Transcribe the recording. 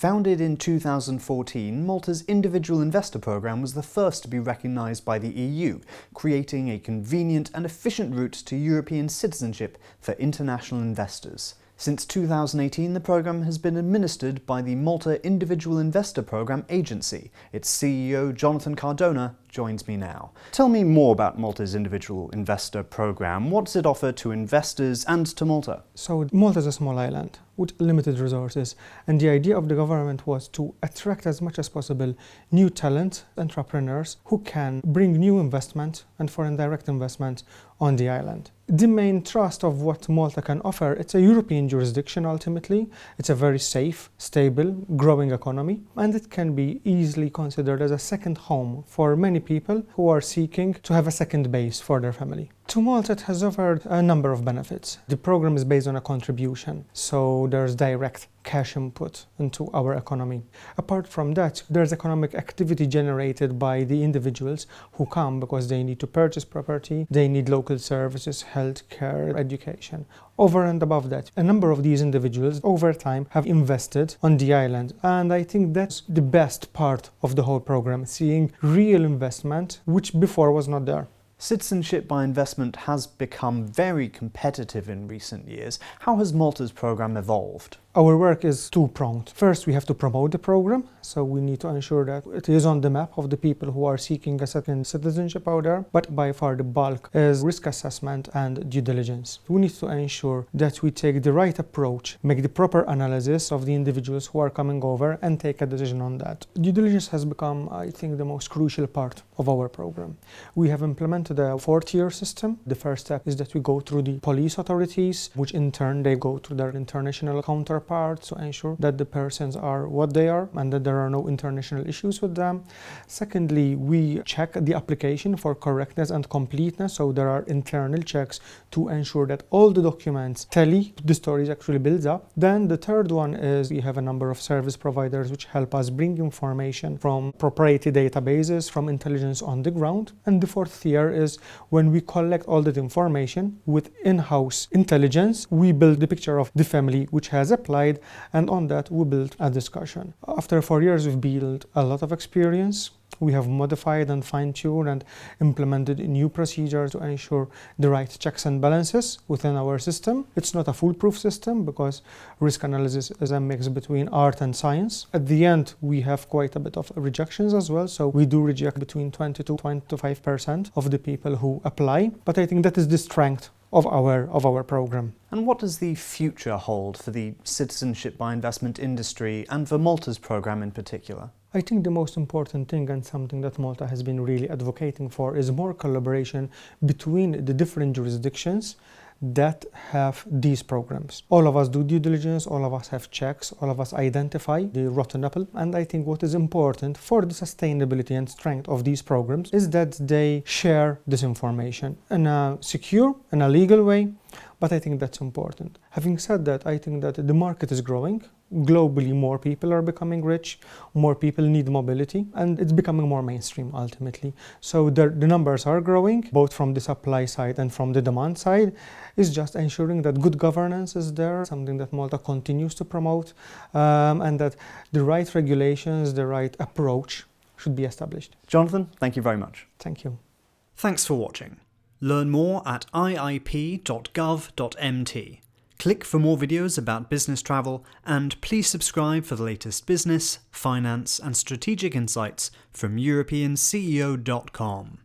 Founded in 2014, Malta's Individual Investor Programme was the first to be recognised by the EU, creating a convenient and efficient route to European citizenship for international investors. Since 2018, the programme has been administered by the Malta Individual Investor Programme Agency. Its CEO, Jonathan Cardona, joins me now. Tell me more about Malta's Individual Investor Programme. What does it offer to investors and to Malta? So, Malta is a small island with limited resources, and the idea of the government was to attract as much as possible new talent, entrepreneurs who can bring new investment and foreign direct investment on the island the main trust of what Malta can offer, it's a European jurisdiction ultimately. It's a very safe, stable, growing economy, and it can be easily considered as a second home for many people who are seeking to have a second base for their family. To Malta, it has offered a number of benefits. The program is based on a contribution, so there's direct cash input into our economy. Apart from that, there's economic activity generated by the individuals who come because they need to purchase property, they need local services, healthcare, education. Over and above that, a number of these individuals over time have invested on the island. And I think that's the best part of the whole program, seeing real investment, which before was not there. Citizenship by investment has become very competitive in recent years. How has Malta's programme evolved? Our work is two pronged. First, we have to promote the program, so we need to ensure that it is on the map of the people who are seeking a second citizenship out there. But by far, the bulk is risk assessment and due diligence. We need to ensure that we take the right approach, make the proper analysis of the individuals who are coming over, and take a decision on that. Due diligence has become, I think, the most crucial part of our program. We have implemented a fourth tier system. The first step is that we go through the police authorities, which in turn they go through their international counterparts to ensure that the persons are what they are and that there are no international issues with them. Secondly, we check the application for correctness and completeness, so there are internal checks to ensure that all the documents tally the stories actually builds up. Then the third one is we have a number of service providers which help us bring information from proprietary databases, from intelligence on the ground. And the fourth tier is when we collect all that information with in-house intelligence, we build the picture of the family which has applied, and on that we build a discussion. After four years, we've built a lot of experience. We have modified and fine tuned and implemented new procedures to ensure the right checks and balances within our system. It's not a foolproof system because risk analysis is a mix between art and science. At the end, we have quite a bit of rejections as well. So we do reject between 20 to 25% of the people who apply. But I think that is the strength of our of our program. And what does the future hold for the citizenship by investment industry and for Malta's program in particular? I think the most important thing and something that Malta has been really advocating for is more collaboration between the different jurisdictions that have these programs. All of us do due diligence, all of us have checks, all of us identify the rotten apple. And I think what is important for the sustainability and strength of these programs is that they share this information in a secure and a legal way. But I think that's important. Having said that, I think that the market is growing globally more people are becoming rich, more people need mobility, and it's becoming more mainstream ultimately. So the, the numbers are growing, both from the supply side and from the demand side. Is just ensuring that good governance is there, something that Malta continues to promote, um, and that the right regulations, the right approach should be established. Jonathan, thank you very much. Thank you. Thanks for watching. Learn more at iip.gov.mt. Click for more videos about business travel, and please subscribe for the latest business, finance, and strategic insights from EuropeanCEO.com.